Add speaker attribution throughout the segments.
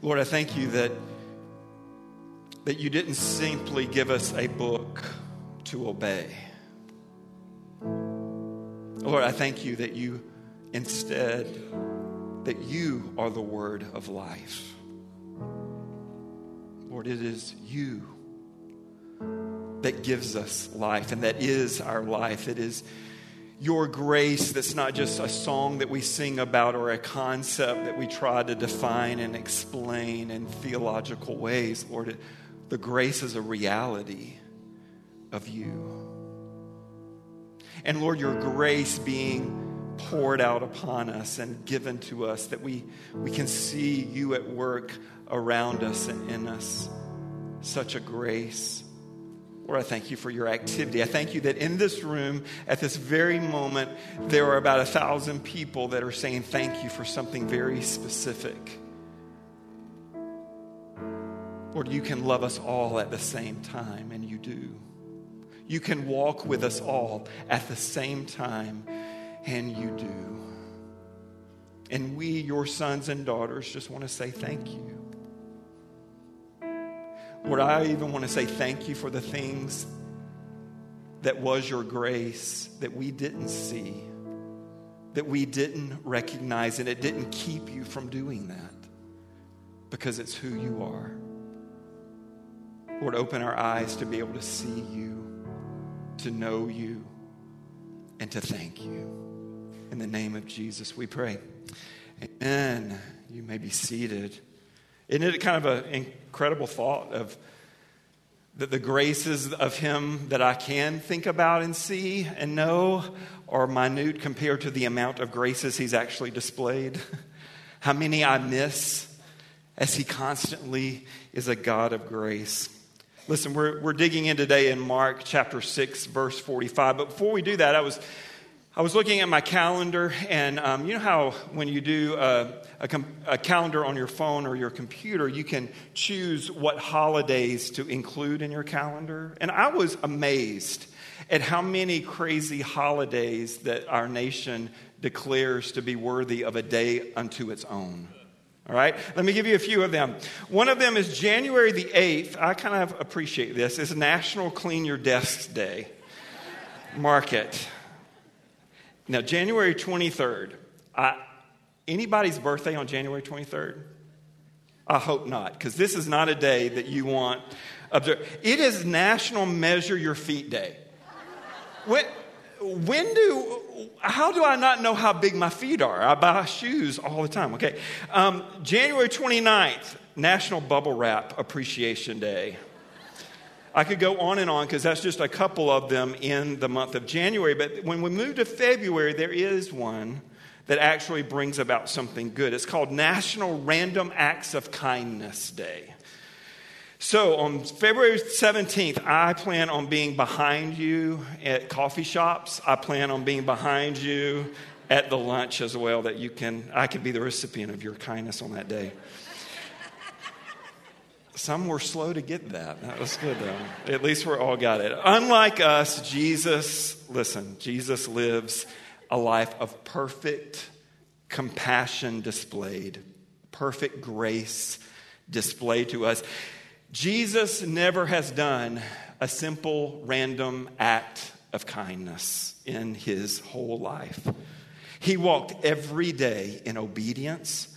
Speaker 1: Lord, I thank you that, that you didn't simply give us a book to obey. Lord, I thank you that you instead, that you are the word of life. Lord, it is you that gives us life and that is our life. It is your grace that's not just a song that we sing about or a concept that we try to define and explain in theological ways. Lord, the grace is a reality of you. And Lord, your grace being poured out upon us and given to us that we, we can see you at work around us and in us. Such a grace. Lord, I thank you for your activity. I thank you that in this room, at this very moment, there are about a thousand people that are saying thank you for something very specific. Lord, you can love us all at the same time, and you do. You can walk with us all at the same time, and you do. And we, your sons and daughters, just want to say thank you. Lord, I even want to say thank you for the things that was your grace that we didn't see, that we didn't recognize, and it didn't keep you from doing that because it's who you are. Lord, open our eyes to be able to see you, to know you, and to thank you. In the name of Jesus, we pray. Amen. You may be seated. Isn't it kind of an incredible thought of that the graces of Him that I can think about and see and know are minute compared to the amount of graces He's actually displayed? How many I miss as He constantly is a God of grace. Listen, we're, we're digging in today in Mark chapter 6, verse 45. But before we do that, I was I was looking at my calendar, and um, you know how when you do a, a, com- a, calendar on your phone or your computer, you can choose what holidays to include in your calendar? And I was amazed at how many crazy holidays that our nation declares to be worthy of a day unto its own. All right, let me give you a few of them. One of them is January the 8th. I kind of appreciate this. It's National Clean Your Desks Day. Mark it. Now, January 23rd, I, anybody's birthday on January 23rd? I hope not, because this is not a day that you want observe. It is National Measure Your Feet Day. When, when do, how do I not know how big my feet are? I buy shoes all the time, okay? Um, January 29th, National Bubble Wrap Appreciation Day. I could go on and on because that's just a couple of them in the month of January. But when we move to February, there is one that actually brings about something good. It's called National Random Acts of Kindness Day. So on February 17th, I plan on being behind you at coffee shops. I plan on being behind you at the lunch as well, that you can, I can be the recipient of your kindness on that day. Some were slow to get that. That was good, though. At least we all got it. Unlike us, Jesus, listen, Jesus lives a life of perfect compassion displayed, perfect grace displayed to us. Jesus never has done a simple, random act of kindness in his whole life. He walked every day in obedience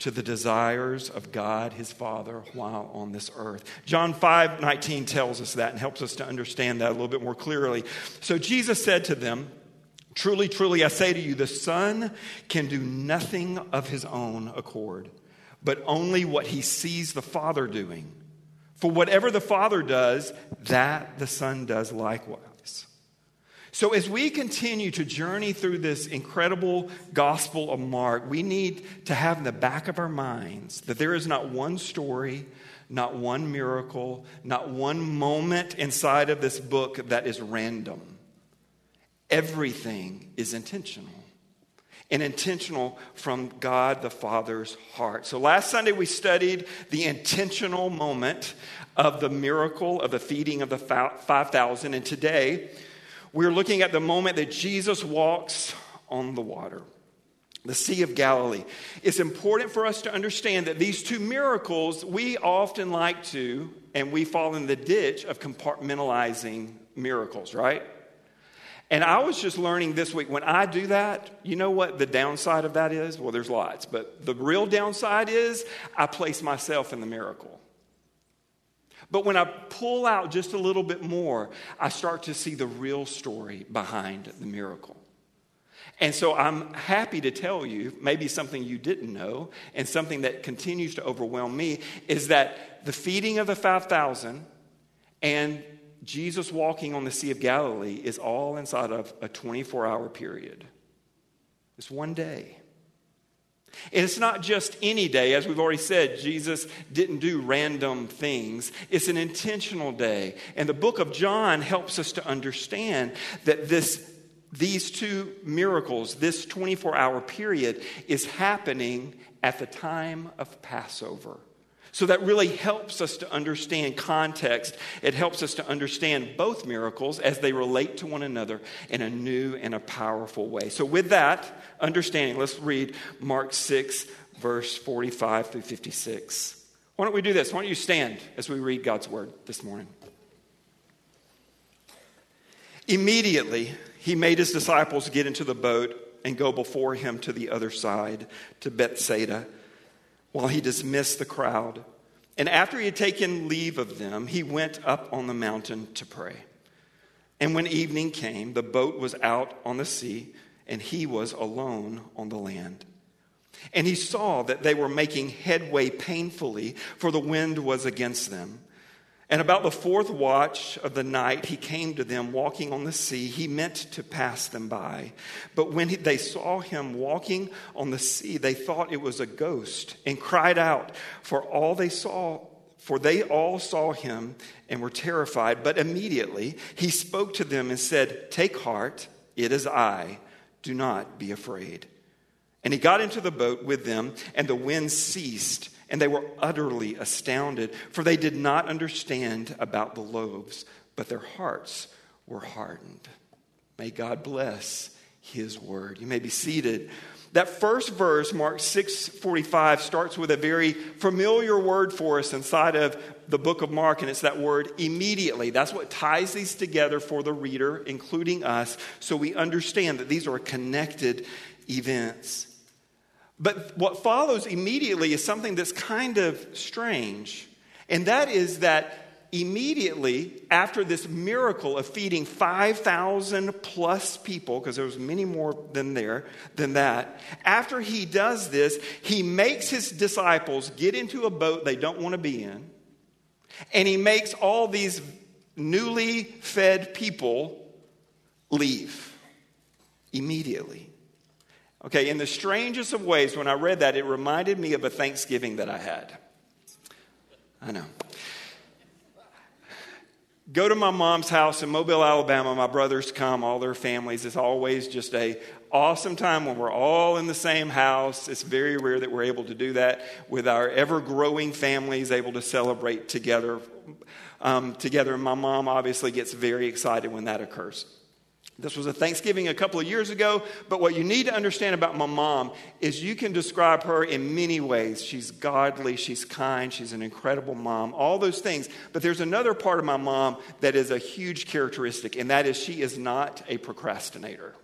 Speaker 1: to the desires of God his Father while on this earth. John 5 19 tells us that and helps us to understand that a little bit more clearly. So Jesus said to them, Truly, truly, I say to you, the Son can do nothing of his own accord, but only what he sees the Father doing. For whatever the Father does, that the Son does likewise. So, as we continue to journey through this incredible Gospel of Mark, we need to have in the back of our minds that there is not one story, not one miracle, not one moment inside of this book that is random. Everything is intentional and intentional from God the Father's heart. So last Sunday we studied the intentional moment of the miracle of the feeding of the 5,000, and today we're looking at the moment that Jesus walks on the water. the Sea of Galilee. It's important for us to understand that these two miracles, we often like to, and we fall in the ditch of compartmentalizing miracles, right? And I was just learning this week when I do that, you know what the downside of that is? Well, there's lots, but the real downside is I place myself in the miracle. But when I pull out just a little bit more, I start to see the real story behind the miracle. And so I'm happy to tell you, maybe something you didn't know, and something that continues to overwhelm me, is that the feeding of the 5,000 and Jesus walking on the Sea of Galilee is all inside of a 24 hour period. It's one day. And it's not just any day. As we've already said, Jesus didn't do random things. It's an intentional day. And the book of John helps us to understand that this, these two miracles, this 24 hour period, is happening at the time of Passover. So that really helps us to understand context. It helps us to understand both miracles as they relate to one another in a new and a powerful way. So, with that understanding, let's read Mark 6, verse 45 through 56. Why don't we do this? Why don't you stand as we read God's word this morning? Immediately, he made his disciples get into the boat and go before him to the other side, to Bethsaida while he dismissed the crowd. And after he had taken leave of them, he went up on the mountain to pray. And when evening came, the boat was out on the sea, and he was alone on the land. And he saw that they were making headway painfully, for the wind was against them. And about the fourth watch of the night, he came to them walking on the sea. He meant to pass them by. But when he, they saw him walking on the sea, they thought it was a ghost and cried out, for all they saw, for they all saw him and were terrified. But immediately he spoke to them and said, Take heart, it is I. Do not be afraid. And he got into the boat with them, and the wind ceased and they were utterly astounded, for they did not understand about the loaves, but their hearts were hardened. May God bless his word. You may be seated. That first verse, Mark 6:45, starts with a very familiar word for us inside of the book of Mark, and it's that word immediately. That's what ties these together for the reader, including us, so we understand that these are connected events. But what follows immediately is something that's kind of strange, and that is that immediately after this miracle of feeding 5000 plus people because there was many more than there than that after he does this he makes his disciples get into a boat they don't want to be in and he makes all these newly fed people leave immediately Okay, in the strangest of ways, when I read that, it reminded me of a Thanksgiving that I had. I know. Go to my mom's house in Mobile, Alabama. My brothers come, all their families. It's always just a awesome time when we're all in the same house. It's very rare that we're able to do that with our ever growing families, able to celebrate together. Um, together, and my mom obviously gets very excited when that occurs. This was a Thanksgiving a couple of years ago, but what you need to understand about my mom is you can describe her in many ways. She's godly, she's kind, she's an incredible mom, all those things. But there's another part of my mom that is a huge characteristic, and that is she is not a procrastinator.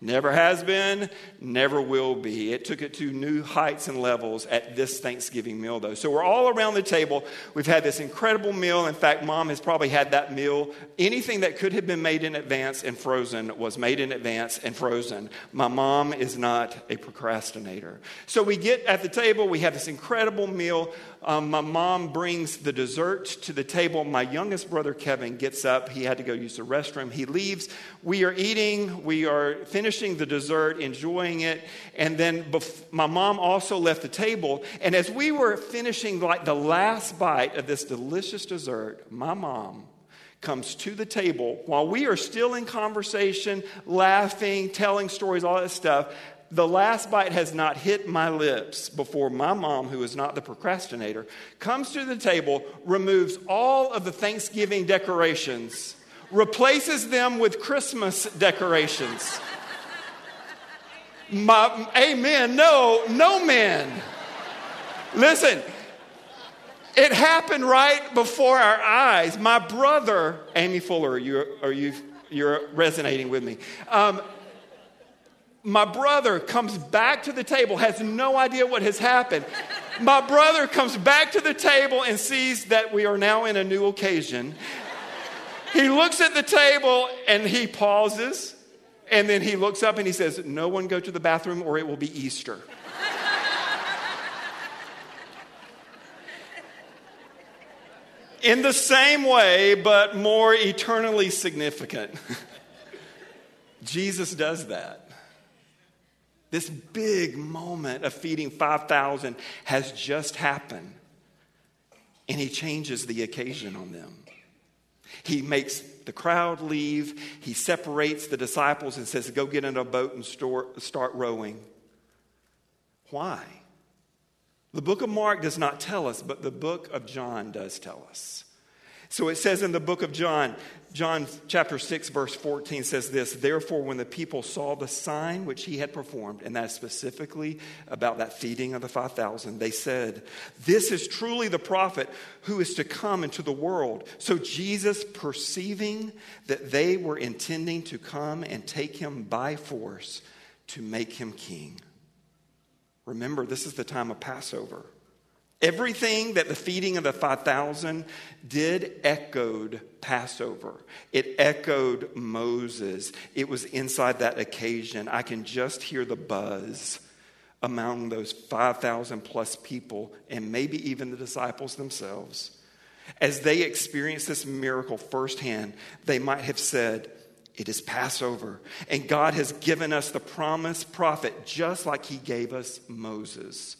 Speaker 1: Never has been, never will be. It took it to new heights and levels at this Thanksgiving meal, though. So we're all around the table. We've had this incredible meal. In fact, mom has probably had that meal. Anything that could have been made in advance and frozen was made in advance and frozen. My mom is not a procrastinator. So we get at the table, we have this incredible meal. Um, my mom brings the dessert to the table. My youngest brother, Kevin, gets up. He had to go use the restroom. He leaves. We are eating. We are finishing the dessert, enjoying it. And then bef- my mom also left the table. And as we were finishing like the last bite of this delicious dessert, my mom comes to the table while we are still in conversation, laughing, telling stories, all that stuff the last bite has not hit my lips before my mom, who is not the procrastinator, comes to the table, removes all of the Thanksgiving decorations, replaces them with Christmas decorations. My, amen. No, no men. Listen, it happened right before our eyes. My brother, Amy Fuller, you, are you you're resonating with me. Um, my brother comes back to the table, has no idea what has happened. My brother comes back to the table and sees that we are now in a new occasion. He looks at the table and he pauses, and then he looks up and he says, No one go to the bathroom or it will be Easter. in the same way, but more eternally significant. Jesus does that. This big moment of feeding 5,000 has just happened, and he changes the occasion on them. He makes the crowd leave, he separates the disciples and says, Go get in a boat and start rowing. Why? The book of Mark does not tell us, but the book of John does tell us. So it says in the book of John, John chapter 6, verse 14 says this Therefore, when the people saw the sign which he had performed, and that specifically about that feeding of the 5,000, they said, This is truly the prophet who is to come into the world. So Jesus, perceiving that they were intending to come and take him by force to make him king, Remember, this is the time of Passover. Everything that the feeding of the 5,000 did echoed Passover. It echoed Moses. It was inside that occasion. I can just hear the buzz among those 5,000 plus people and maybe even the disciples themselves. As they experienced this miracle firsthand, they might have said, it is Passover, and God has given us the promised prophet just like he gave us Moses.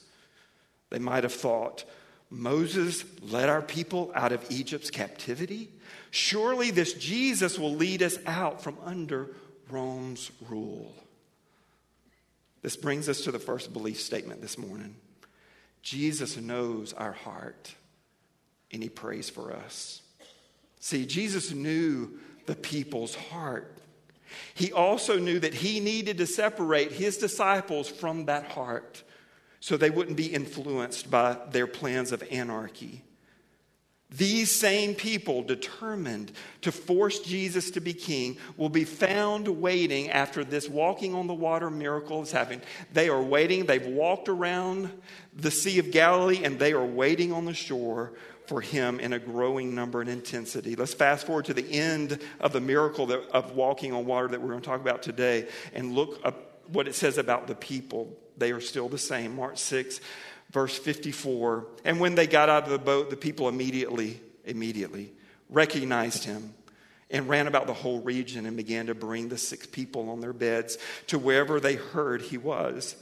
Speaker 1: They might have thought, Moses led our people out of Egypt's captivity. Surely this Jesus will lead us out from under Rome's rule. This brings us to the first belief statement this morning. Jesus knows our heart and he prays for us. See, Jesus knew the people's heart. He also knew that he needed to separate his disciples from that heart so they wouldn't be influenced by their plans of anarchy. These same people determined to force Jesus to be king will be found waiting after this walking on the water miracle is happening. They are waiting. They've walked around the Sea of Galilee and they are waiting on the shore for him in a growing number and intensity. Let's fast forward to the end of the miracle of walking on water that we're going to talk about today and look up what it says about the people. They are still the same. Mark 6, verse 54. And when they got out of the boat, the people immediately, immediately recognized him and ran about the whole region and began to bring the sick people on their beds to wherever they heard he was.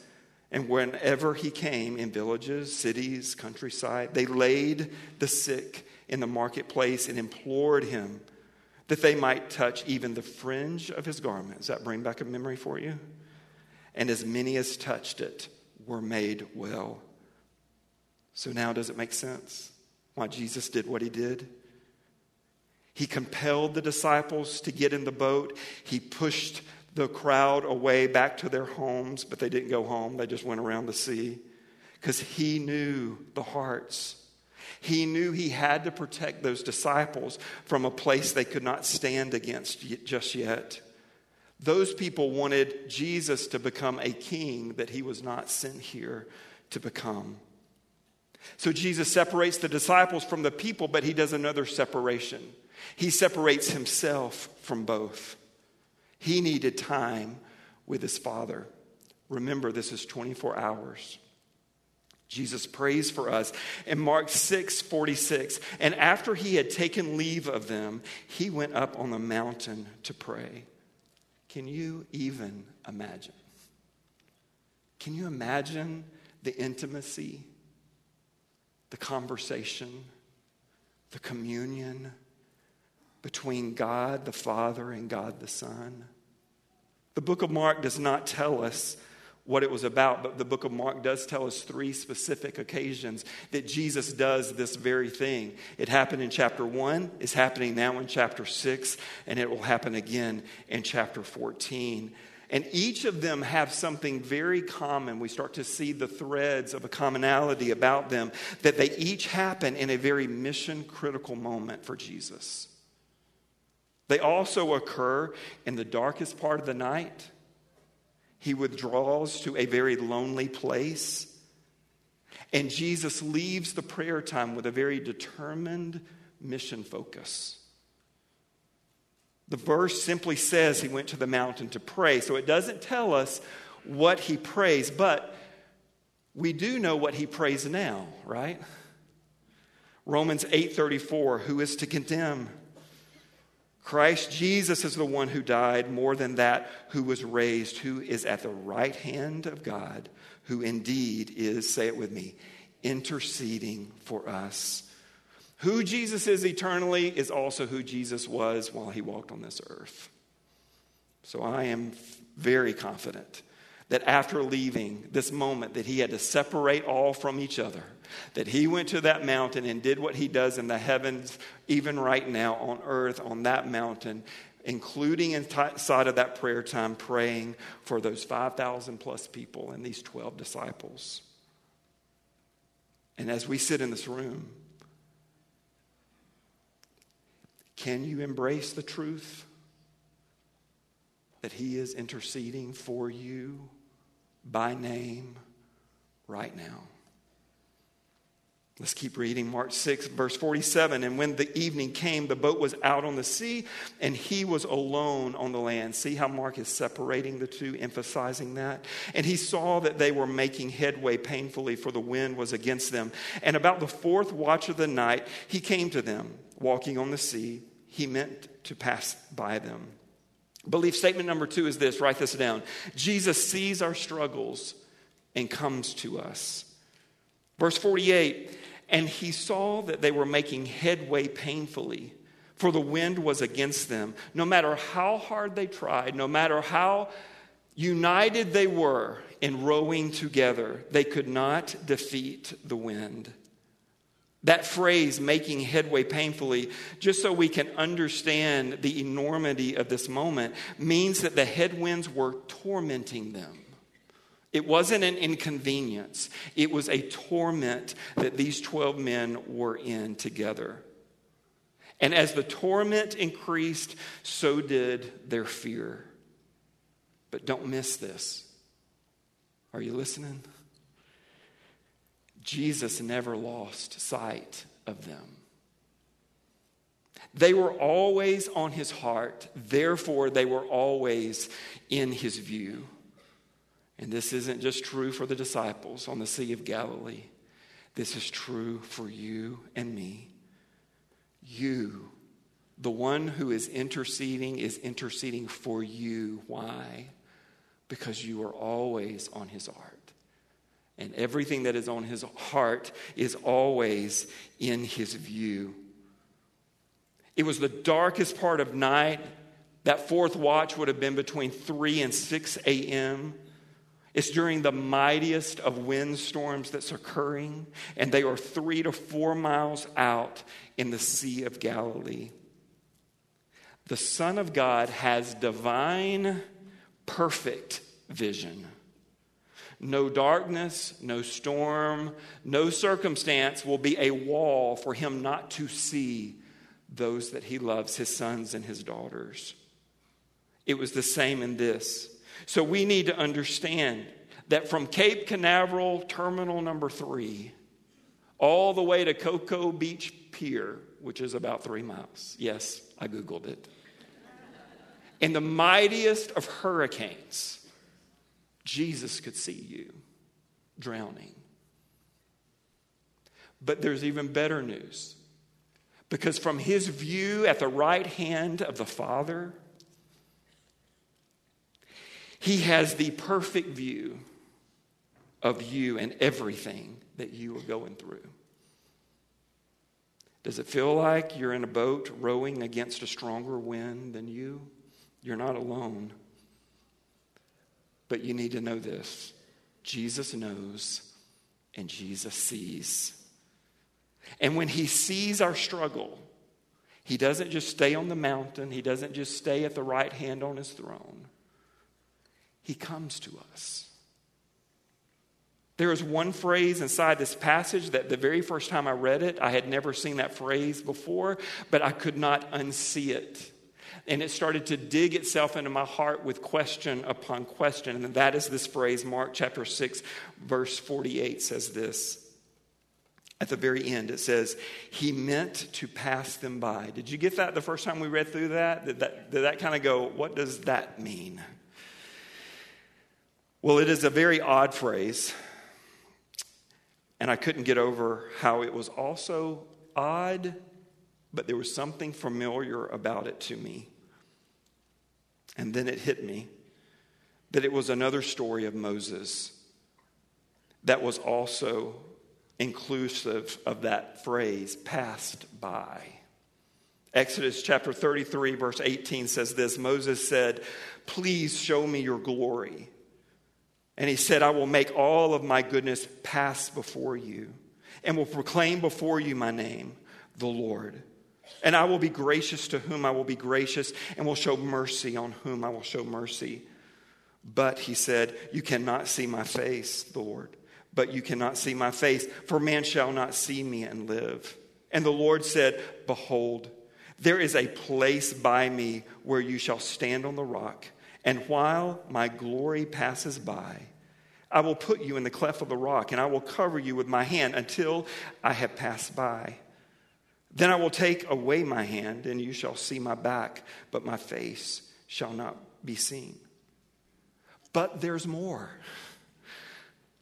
Speaker 1: And whenever he came in villages, cities, countryside, they laid the sick in the marketplace and implored him that they might touch even the fringe of his garment. Does that bring back a memory for you? And as many as touched it were made well. So now, does it make sense why Jesus did what he did? He compelled the disciples to get in the boat. He pushed the crowd away back to their homes, but they didn't go home. They just went around the sea because he knew the hearts. He knew he had to protect those disciples from a place they could not stand against just yet. Those people wanted Jesus to become a king that he was not sent here to become. So Jesus separates the disciples from the people, but he does another separation. He separates himself from both. He needed time with his Father. Remember, this is 24 hours. Jesus prays for us in Mark 6 46. And after he had taken leave of them, he went up on the mountain to pray. Can you even imagine? Can you imagine the intimacy, the conversation, the communion between God the Father and God the Son? The book of Mark does not tell us what it was about, but the book of Mark does tell us three specific occasions that Jesus does this very thing. It happened in chapter 1, it's happening now in chapter 6, and it will happen again in chapter 14. And each of them have something very common. We start to see the threads of a commonality about them that they each happen in a very mission critical moment for Jesus. They also occur in the darkest part of the night. He withdraws to a very lonely place. And Jesus leaves the prayer time with a very determined mission focus. The verse simply says he went to the mountain to pray, so it doesn't tell us what he prays, but we do know what he prays now, right? Romans 8:34, who is to condemn? Christ Jesus is the one who died, more than that, who was raised, who is at the right hand of God, who indeed is, say it with me, interceding for us. Who Jesus is eternally is also who Jesus was while he walked on this earth. So I am very confident that after leaving this moment that he had to separate all from each other that he went to that mountain and did what he does in the heavens even right now on earth on that mountain including inside of that prayer time praying for those 5000 plus people and these 12 disciples. And as we sit in this room can you embrace the truth that he is interceding for you by name right now. Let's keep reading. Mark 6, verse 47. And when the evening came, the boat was out on the sea, and he was alone on the land. See how Mark is separating the two, emphasizing that? And he saw that they were making headway painfully, for the wind was against them. And about the fourth watch of the night, he came to them, walking on the sea. He meant to pass by them. Belief statement number two is this write this down. Jesus sees our struggles and comes to us. Verse 48 And he saw that they were making headway painfully, for the wind was against them. No matter how hard they tried, no matter how united they were in rowing together, they could not defeat the wind. That phrase, making headway painfully, just so we can understand the enormity of this moment, means that the headwinds were tormenting them. It wasn't an inconvenience, it was a torment that these 12 men were in together. And as the torment increased, so did their fear. But don't miss this. Are you listening? Jesus never lost sight of them. They were always on his heart, therefore, they were always in his view. And this isn't just true for the disciples on the Sea of Galilee, this is true for you and me. You, the one who is interceding, is interceding for you. Why? Because you are always on his heart. And everything that is on his heart is always in his view. It was the darkest part of night. That fourth watch would have been between 3 and 6 a.m. It's during the mightiest of windstorms that's occurring, and they are three to four miles out in the Sea of Galilee. The Son of God has divine, perfect vision. No darkness, no storm, no circumstance will be a wall for him not to see those that he loves, his sons and his daughters. It was the same in this. So we need to understand that from Cape Canaveral, terminal number three, all the way to Cocoa Beach Pier, which is about three miles. Yes, I Googled it. In the mightiest of hurricanes, Jesus could see you drowning. But there's even better news. Because from his view at the right hand of the Father, he has the perfect view of you and everything that you are going through. Does it feel like you're in a boat rowing against a stronger wind than you? You're not alone. But you need to know this Jesus knows and Jesus sees. And when he sees our struggle, he doesn't just stay on the mountain, he doesn't just stay at the right hand on his throne. he comes to us. There is one phrase inside this passage that the very first time I read it, I had never seen that phrase before, but I could not unsee it. And it started to dig itself into my heart with question upon question. And that is this phrase, Mark chapter 6, verse 48 says this. At the very end, it says, He meant to pass them by. Did you get that the first time we read through that? Did that, did that kind of go, What does that mean? Well, it is a very odd phrase. And I couldn't get over how it was also odd, but there was something familiar about it to me. And then it hit me that it was another story of Moses that was also inclusive of that phrase, passed by. Exodus chapter 33, verse 18 says this Moses said, Please show me your glory. And he said, I will make all of my goodness pass before you and will proclaim before you my name, the Lord. And I will be gracious to whom I will be gracious and will show mercy on whom I will show mercy. But he said, You cannot see my face, Lord, but you cannot see my face, for man shall not see me and live. And the Lord said, Behold, there is a place by me where you shall stand on the rock. And while my glory passes by, I will put you in the cleft of the rock, and I will cover you with my hand until I have passed by. Then I will take away my hand, and you shall see my back, but my face shall not be seen. But there's more.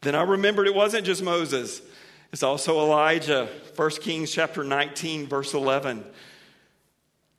Speaker 1: Then I remembered it wasn't just Moses, it's also Elijah. 1 Kings chapter 19, verse 11.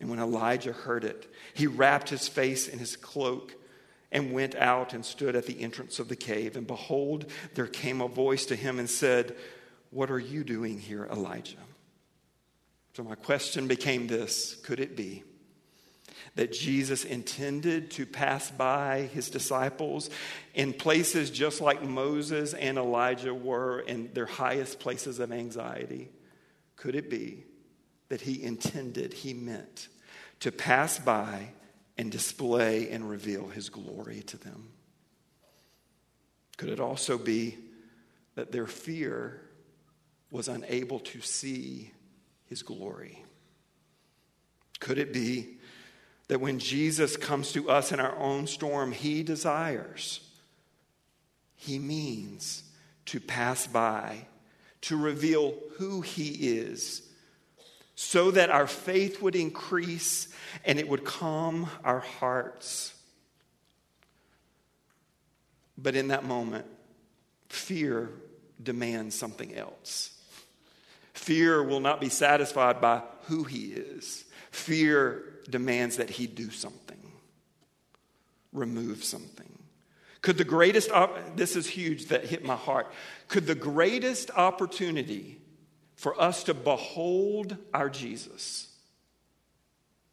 Speaker 1: And when Elijah heard it, he wrapped his face in his cloak and went out and stood at the entrance of the cave. And behold, there came a voice to him and said, What are you doing here, Elijah? So my question became this Could it be that Jesus intended to pass by his disciples in places just like Moses and Elijah were in their highest places of anxiety? Could it be that he intended, he meant to pass by and display and reveal his glory to them? Could it also be that their fear was unable to see his glory? Could it be that when Jesus comes to us in our own storm, he desires, he means to pass by, to reveal who he is so that our faith would increase and it would calm our hearts. But in that moment, fear demands something else. Fear will not be satisfied by who he is. Fear demands that he do something, remove something. Could the greatest, op- this is huge that hit my heart, could the greatest opportunity for us to behold our Jesus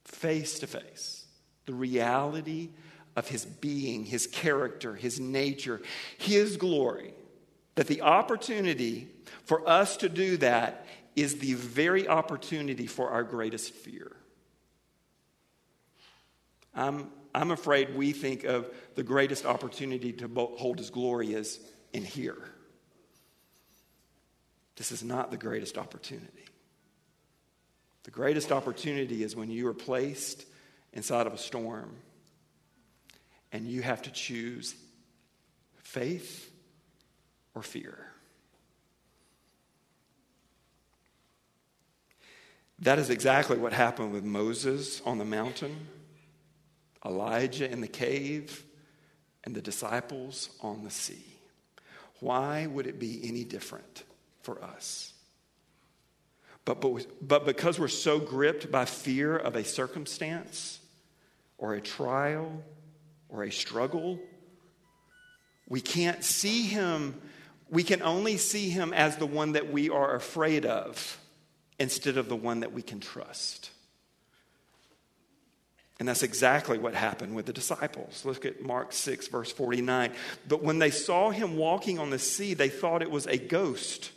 Speaker 1: face to face, the reality of his being, his character, his nature, his glory. That the opportunity for us to do that is the very opportunity for our greatest fear. I'm, I'm afraid we think of the greatest opportunity to behold his glory as in here. This is not the greatest opportunity. The greatest opportunity is when you are placed inside of a storm and you have to choose faith or fear. That is exactly what happened with Moses on the mountain, Elijah in the cave, and the disciples on the sea. Why would it be any different? For us. But, but, but because we're so gripped by fear of a circumstance or a trial or a struggle, We can't see him, we can only see him as the one that we are afraid of instead of the one that we can trust. And that's exactly what happened with the disciples. Look at Mark 6, verse 49. But when they saw him walking on the sea, they thought it was a ghost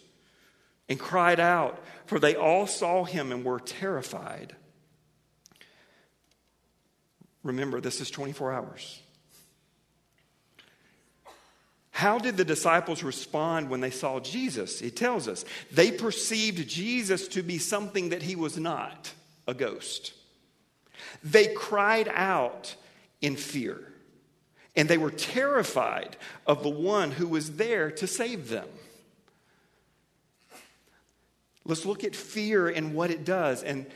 Speaker 1: and cried out, for they all saw him and were terrified. Remember, this is 24 hours. How did the disciples respond when they saw Jesus? He tells us they perceived Jesus to be something that he was not a ghost. They cried out in fear, and they were terrified of the one who was there to save them. Let's look at fear and what it does. And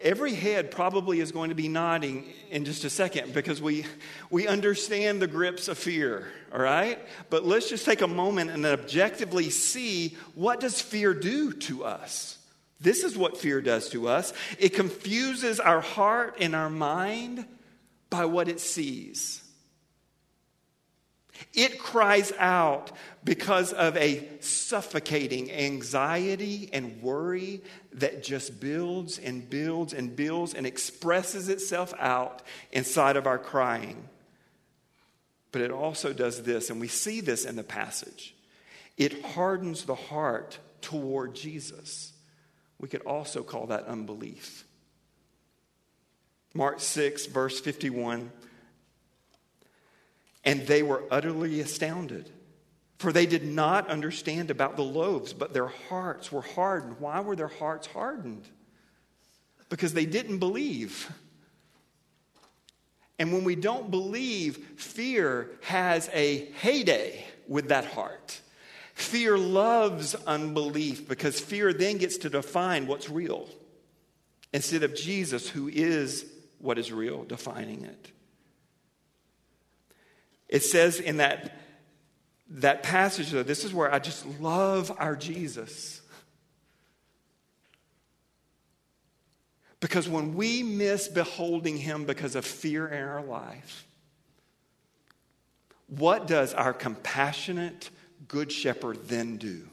Speaker 1: every head probably is going to be nodding in just a second because we, we understand the grips of fear, all right? But let's just take a moment and objectively see what does fear do to us? This is what fear does to us it confuses our heart and our mind by what it sees. It cries out because of a suffocating anxiety and worry that just builds and builds and builds and expresses itself out inside of our crying. But it also does this, and we see this in the passage it hardens the heart toward Jesus. We could also call that unbelief. Mark 6, verse 51 And they were utterly astounded, for they did not understand about the loaves, but their hearts were hardened. Why were their hearts hardened? Because they didn't believe. And when we don't believe, fear has a heyday with that heart. Fear loves unbelief because fear then gets to define what's real instead of Jesus, who is what is real, defining it. It says in that, that passage, though, this is where I just love our Jesus. Because when we miss beholding him because of fear in our life, what does our compassionate, good shepherd then do?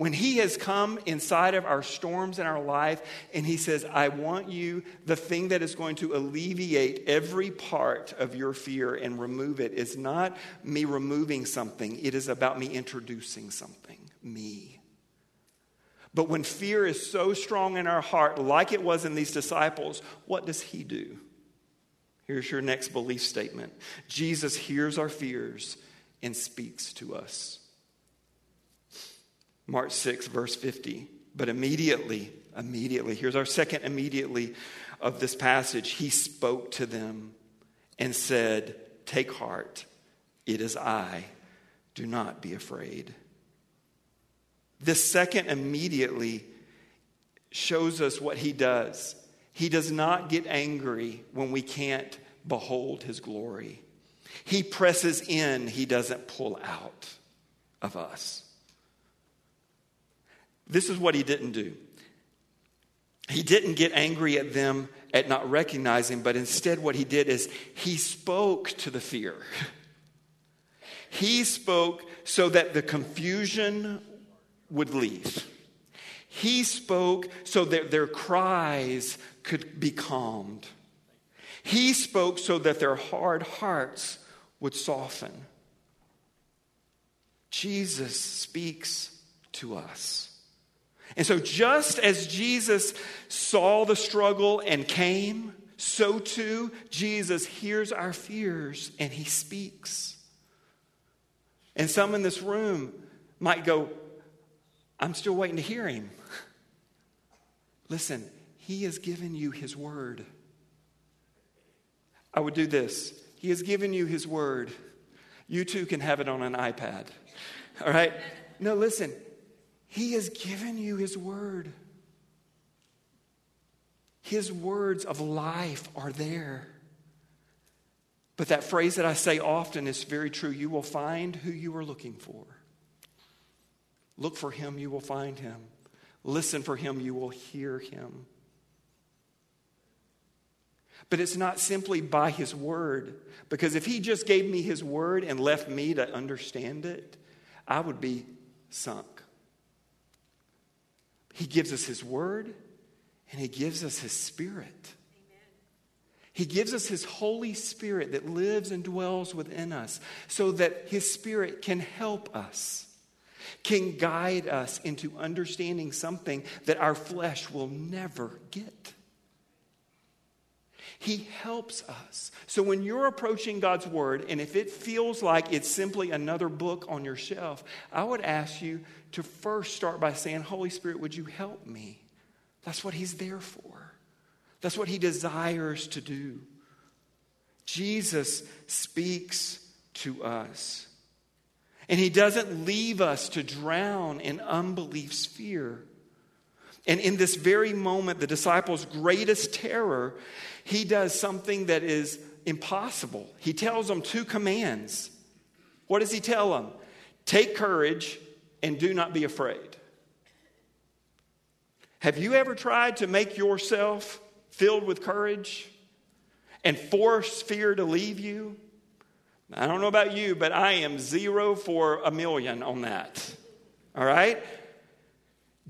Speaker 1: When he has come inside of our storms in our life and he says, I want you, the thing that is going to alleviate every part of your fear and remove it is not me removing something, it is about me introducing something, me. But when fear is so strong in our heart, like it was in these disciples, what does he do? Here's your next belief statement Jesus hears our fears and speaks to us. Mark 6, verse 50. But immediately, immediately, here's our second immediately of this passage. He spoke to them and said, Take heart, it is I. Do not be afraid. This second immediately shows us what he does. He does not get angry when we can't behold his glory. He presses in, he doesn't pull out of us. This is what he didn't do. He didn't get angry at them at not recognizing, but instead, what he did is he spoke to the fear. He spoke so that the confusion would leave. He spoke so that their cries could be calmed. He spoke so that their hard hearts would soften. Jesus speaks to us. And so, just as Jesus saw the struggle and came, so too Jesus hears our fears and he speaks. And some in this room might go, I'm still waiting to hear him. Listen, he has given you his word. I would do this. He has given you His Word. You too can have it on an iPad. All right? No, listen. He has given you His Word. His words of life are there. But that phrase that I say often is very true. You will find who you are looking for. Look for him, you will find him. Listen for him, you will hear him. But it's not simply by his word, because if he just gave me his word and left me to understand it, I would be sunk. He gives us his word and he gives us his spirit. He gives us His Holy Spirit that lives and dwells within us so that His Spirit can help us, can guide us into understanding something that our flesh will never get. He helps us. So when you're approaching God's Word, and if it feels like it's simply another book on your shelf, I would ask you to first start by saying, Holy Spirit, would you help me? That's what He's there for. That's what he desires to do. Jesus speaks to us. And he doesn't leave us to drown in unbelief's fear. And in this very moment, the disciples' greatest terror, he does something that is impossible. He tells them two commands. What does he tell them? Take courage and do not be afraid. Have you ever tried to make yourself filled with courage and force fear to leave you? I don't know about you, but I am zero for a million on that. All right?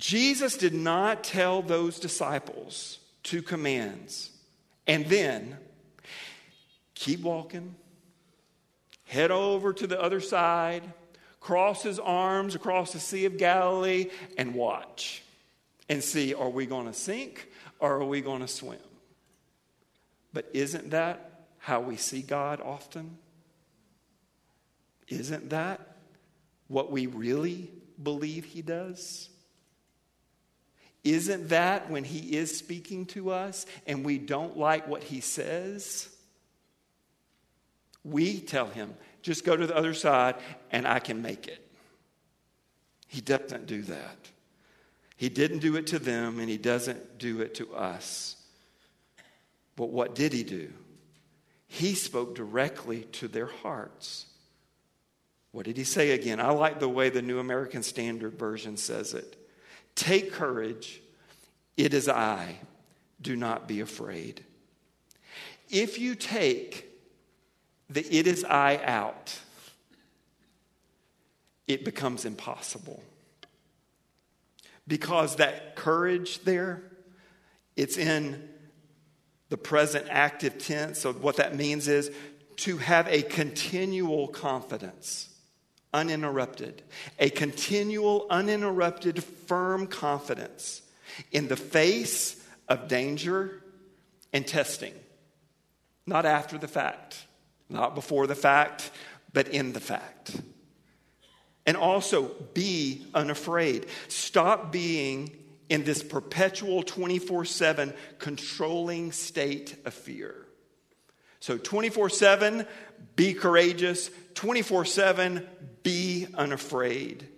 Speaker 1: Jesus did not tell those disciples two commands and then keep walking, head over to the other side, cross his arms across the Sea of Galilee, and watch and see are we going to sink or are we going to swim? But isn't that how we see God often? Isn't that what we really believe He does? Isn't that when He is speaking to us and we don't like what He says? We tell Him, just go to the other side and I can make it. He doesn't do that. He didn't do it to them and He doesn't do it to us. But what did he do? He spoke directly to their hearts. What did he say again? I like the way the New American Standard Version says it. Take courage, it is I. Do not be afraid. If you take the it is I out, it becomes impossible. Because that courage there, it's in the present active tense. So, what that means is to have a continual confidence, uninterrupted, a continual, uninterrupted, firm confidence in the face of danger and testing. Not after the fact, not before the fact, but in the fact. And also be unafraid. Stop being in this perpetual 24 7 controlling state of fear. So 24 7, be courageous. 24 7, be unafraid.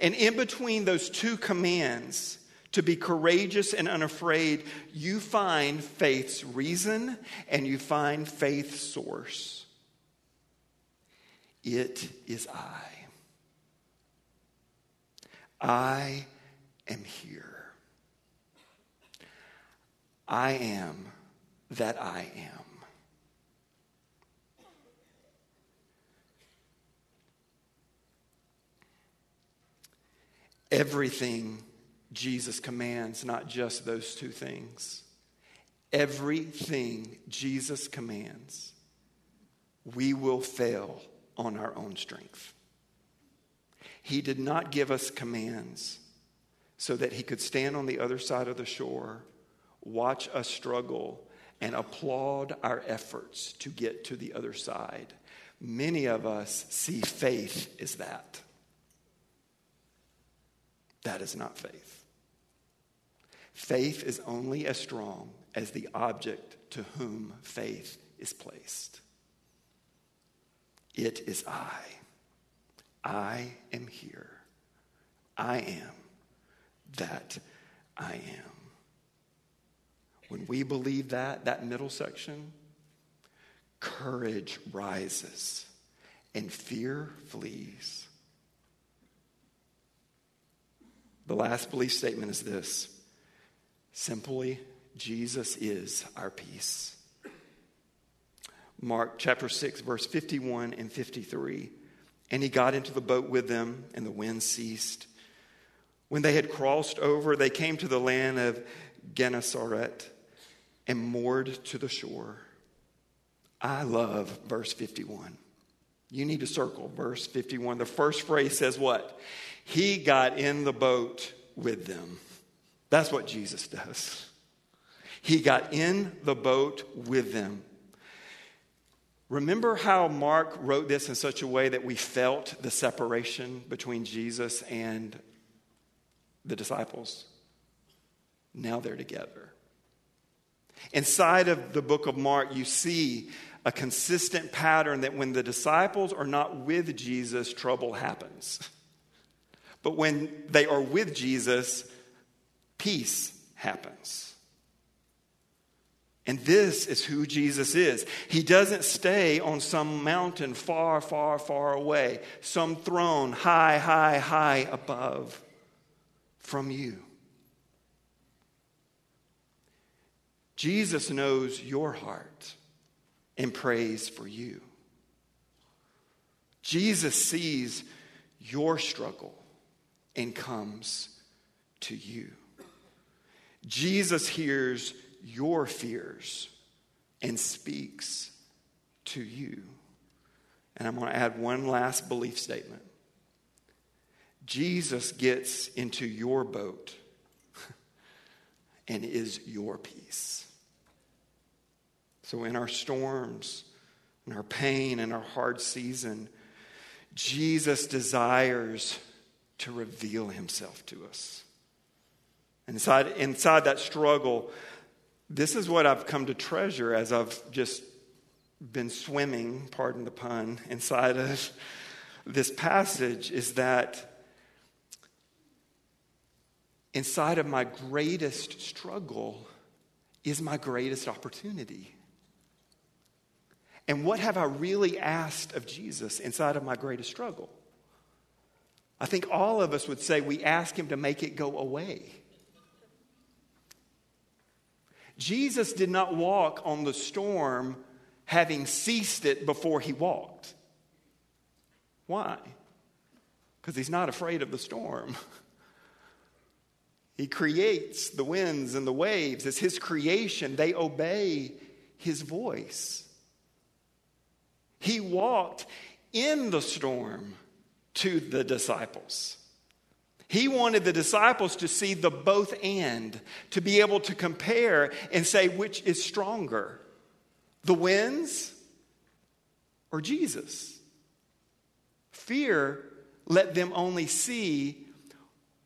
Speaker 1: And in between those two commands, to be courageous and unafraid, you find faith's reason and you find faith's source. It is I. I am here. I am that I am. Everything Jesus commands, not just those two things. Everything Jesus commands, we will fail on our own strength. He did not give us commands so that he could stand on the other side of the shore watch us struggle, and applaud our efforts to get to the other side. Many of us see faith as that. That is not faith. Faith is only as strong as the object to whom faith is placed. It is I. I am here. I am that I am. When we believe that, that middle section, courage rises and fear flees. The last belief statement is this simply, Jesus is our peace. Mark chapter 6, verse 51 and 53. And he got into the boat with them, and the wind ceased. When they had crossed over, they came to the land of Gennesaret and moored to the shore. I love verse 51. You need to circle verse 51. The first phrase says what? He got in the boat with them. That's what Jesus does. He got in the boat with them. Remember how Mark wrote this in such a way that we felt the separation between Jesus and the disciples? Now they're together. Inside of the book of Mark, you see a consistent pattern that when the disciples are not with Jesus, trouble happens. But when they are with Jesus, peace happens. And this is who Jesus is. He doesn't stay on some mountain far, far, far away, some throne high, high, high above from you. Jesus knows your heart and prays for you. Jesus sees your struggle and comes to you. Jesus hears your fears and speaks to you. And I'm going to add one last belief statement Jesus gets into your boat and is your peace. So, in our storms, in our pain, in our hard season, Jesus desires to reveal himself to us. Inside, inside that struggle, this is what I've come to treasure as I've just been swimming, pardon the pun, inside of this passage is that inside of my greatest struggle is my greatest opportunity. And what have I really asked of Jesus inside of my greatest struggle? I think all of us would say we ask him to make it go away. Jesus did not walk on the storm having ceased it before he walked. Why? Because he's not afraid of the storm. He creates the winds and the waves. It's his creation. They obey his voice. He walked in the storm to the disciples. He wanted the disciples to see the both and, to be able to compare and say which is stronger, the winds or Jesus. Fear let them only see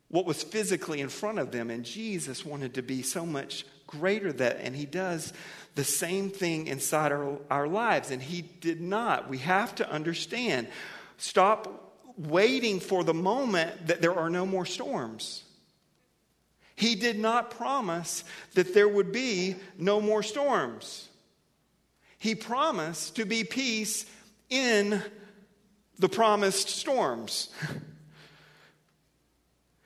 Speaker 1: what was physically in front of them, and Jesus wanted to be so much greater that, and He does the same thing inside our, our lives, and He did not. We have to understand. Stop waiting for the moment that there are no more storms. He did not promise that there would be no more storms. He promised to be peace in the promised storms.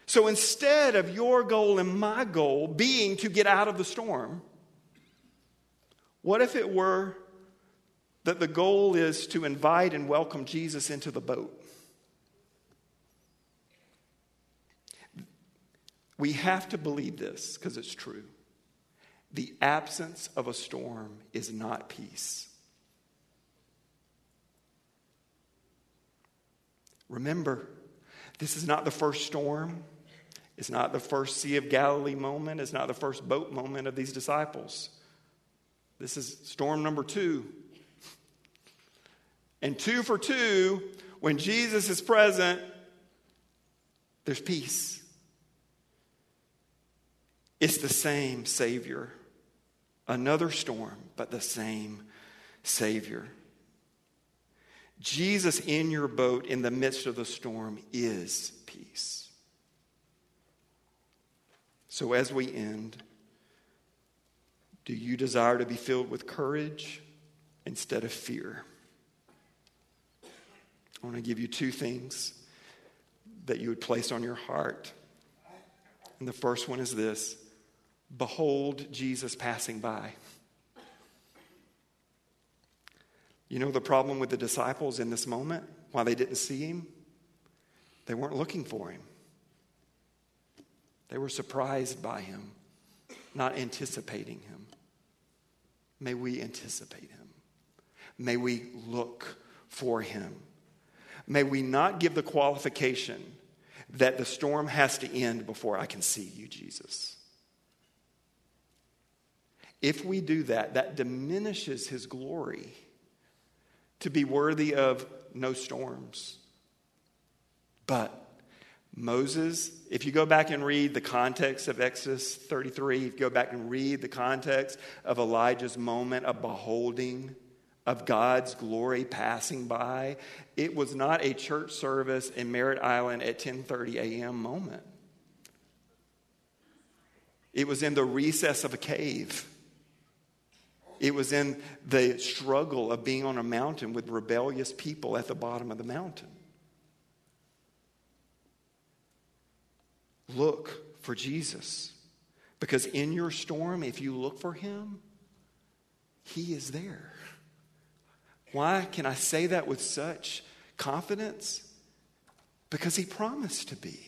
Speaker 1: so instead of your goal and my goal being to get out of the storm, what if it were that the goal is to invite and welcome Jesus into the boat? We have to believe this because it's true. The absence of a storm is not peace. Remember, this is not the first storm. It's not the first Sea of Galilee moment. It's not the first boat moment of these disciples. This is storm number two. And two for two, when Jesus is present, there's peace. It's the same Savior. Another storm, but the same Savior. Jesus in your boat in the midst of the storm is peace. So, as we end, do you desire to be filled with courage instead of fear? I want to give you two things that you would place on your heart. And the first one is this Behold Jesus passing by. You know the problem with the disciples in this moment? Why they didn't see him? They weren't looking for him. They were surprised by him, not anticipating him. May we anticipate him. May we look for him. May we not give the qualification that the storm has to end before I can see you, Jesus. If we do that, that diminishes his glory to be worthy of no storms. But Moses, if you go back and read the context of Exodus 33, if you go back and read the context of Elijah's moment of beholding of God's glory passing by, it was not a church service in Merritt Island at 10:30 a.m. moment. It was in the recess of a cave. It was in the struggle of being on a mountain with rebellious people at the bottom of the mountain. Look for Jesus. Because in your storm, if you look for him, he is there. Why can I say that with such confidence? Because he promised to be.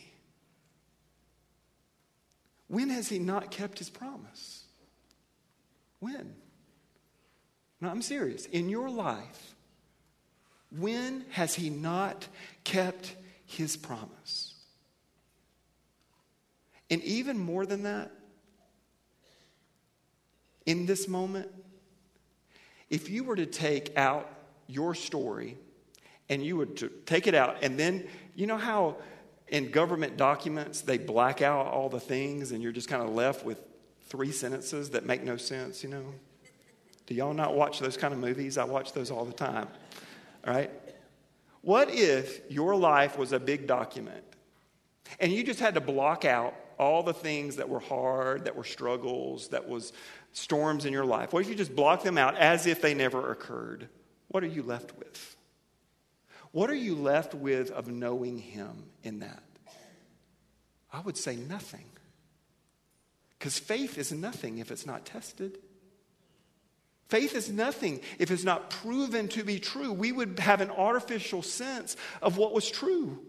Speaker 1: When has he not kept his promise? When? No, I'm serious. In your life, when has he not kept his promise? And even more than that, in this moment, if you were to take out your story and you would take it out, and then you know how in government documents they black out all the things and you're just kind of left with three sentences that make no sense, you know? Do y'all not watch those kind of movies? I watch those all the time. All right? What if your life was a big document and you just had to block out all the things that were hard, that were struggles, that was storms in your life? What if you just block them out as if they never occurred? What are you left with? What are you left with of knowing Him in that? I would say nothing. Because faith is nothing if it's not tested. Faith is nothing if it's not proven to be true. We would have an artificial sense of what was true.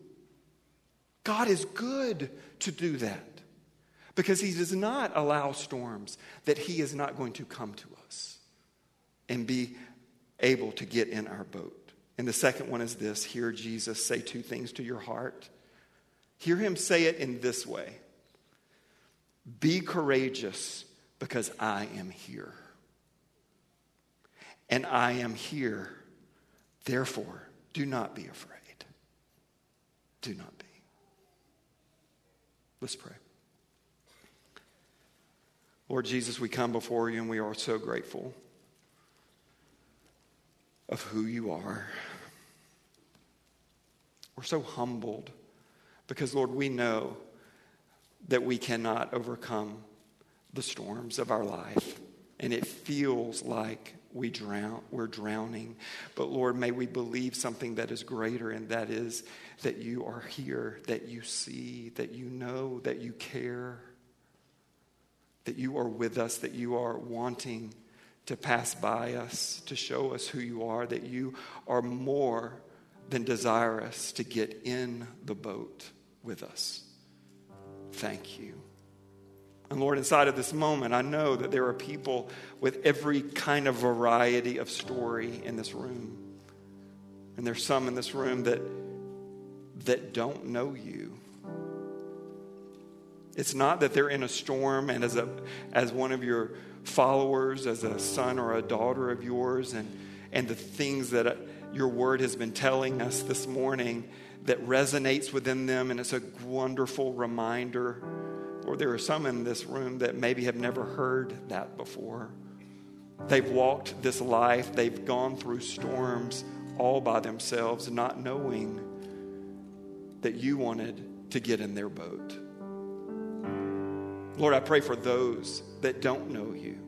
Speaker 1: God is good to do that because he does not allow storms that he is not going to come to us and be able to get in our boat. And the second one is this hear Jesus say two things to your heart. Hear him say it in this way Be courageous because I am here. And I am here. Therefore, do not be afraid. Do not be. Let's pray. Lord Jesus, we come before you and we are so grateful of who you are. We're so humbled because, Lord, we know that we cannot overcome the storms of our life. And it feels like we drown, we're drowning. But Lord, may we believe something that is greater, and that is that you are here, that you see, that you know, that you care that you are with us, that you are wanting to pass by us, to show us who you are, that you are more than desirous to get in the boat with us. Thank you. And Lord, inside of this moment, I know that there are people with every kind of variety of story in this room. And there's some in this room that, that don't know you. It's not that they're in a storm and as, a, as one of your followers, as a son or a daughter of yours, and, and the things that uh, your word has been telling us this morning that resonates within them, and it's a wonderful reminder. Or there are some in this room that maybe have never heard that before. They've walked this life, they've gone through storms all by themselves, not knowing that you wanted to get in their boat. Lord, I pray for those that don't know you,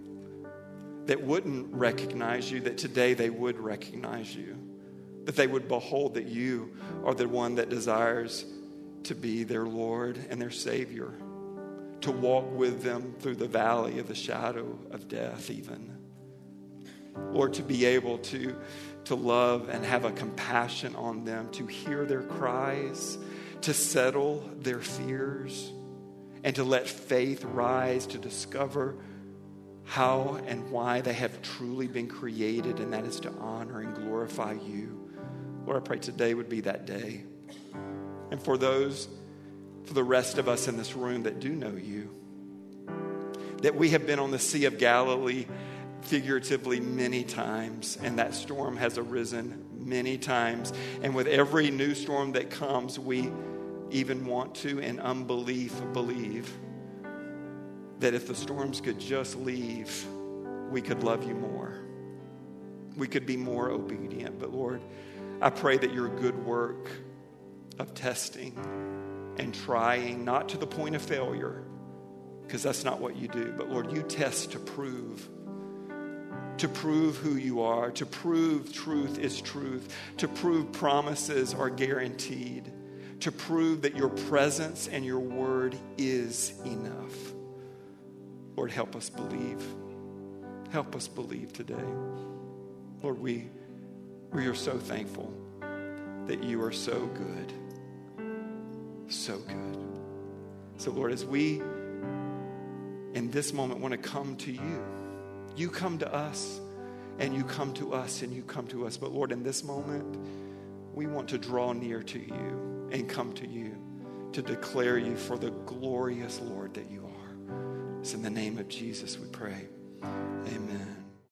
Speaker 1: that wouldn't recognize you, that today they would recognize you, that they would behold that you are the one that desires to be their Lord and their Savior, to walk with them through the valley of the shadow of death, even. Lord, to be able to, to love and have a compassion on them, to hear their cries, to settle their fears, and to let faith rise to discover how and why they have truly been created, and that is to honor and glorify you. Lord, I pray today would be that day. And for those, for the rest of us in this room that do know you, that we have been on the Sea of Galilee figuratively many times, and that storm has arisen many times. And with every new storm that comes, we even want to, in unbelief, believe that if the storms could just leave, we could love you more. We could be more obedient. But Lord, I pray that your good work of testing and trying, not to the point of failure, because that's not what you do, but Lord, you test to prove to prove who you are, to prove truth is truth, to prove promises are guaranteed, to prove that your presence and your word is enough. Lord, help us believe. Help us believe today. Lord, we, we are so thankful that you are so good. So good. So, Lord, as we in this moment want to come to you, you come to us and you come to us and you come to us. But Lord, in this moment, we want to draw near to you and come to you to declare you for the glorious Lord that you are. It's in the name of Jesus we pray. Amen.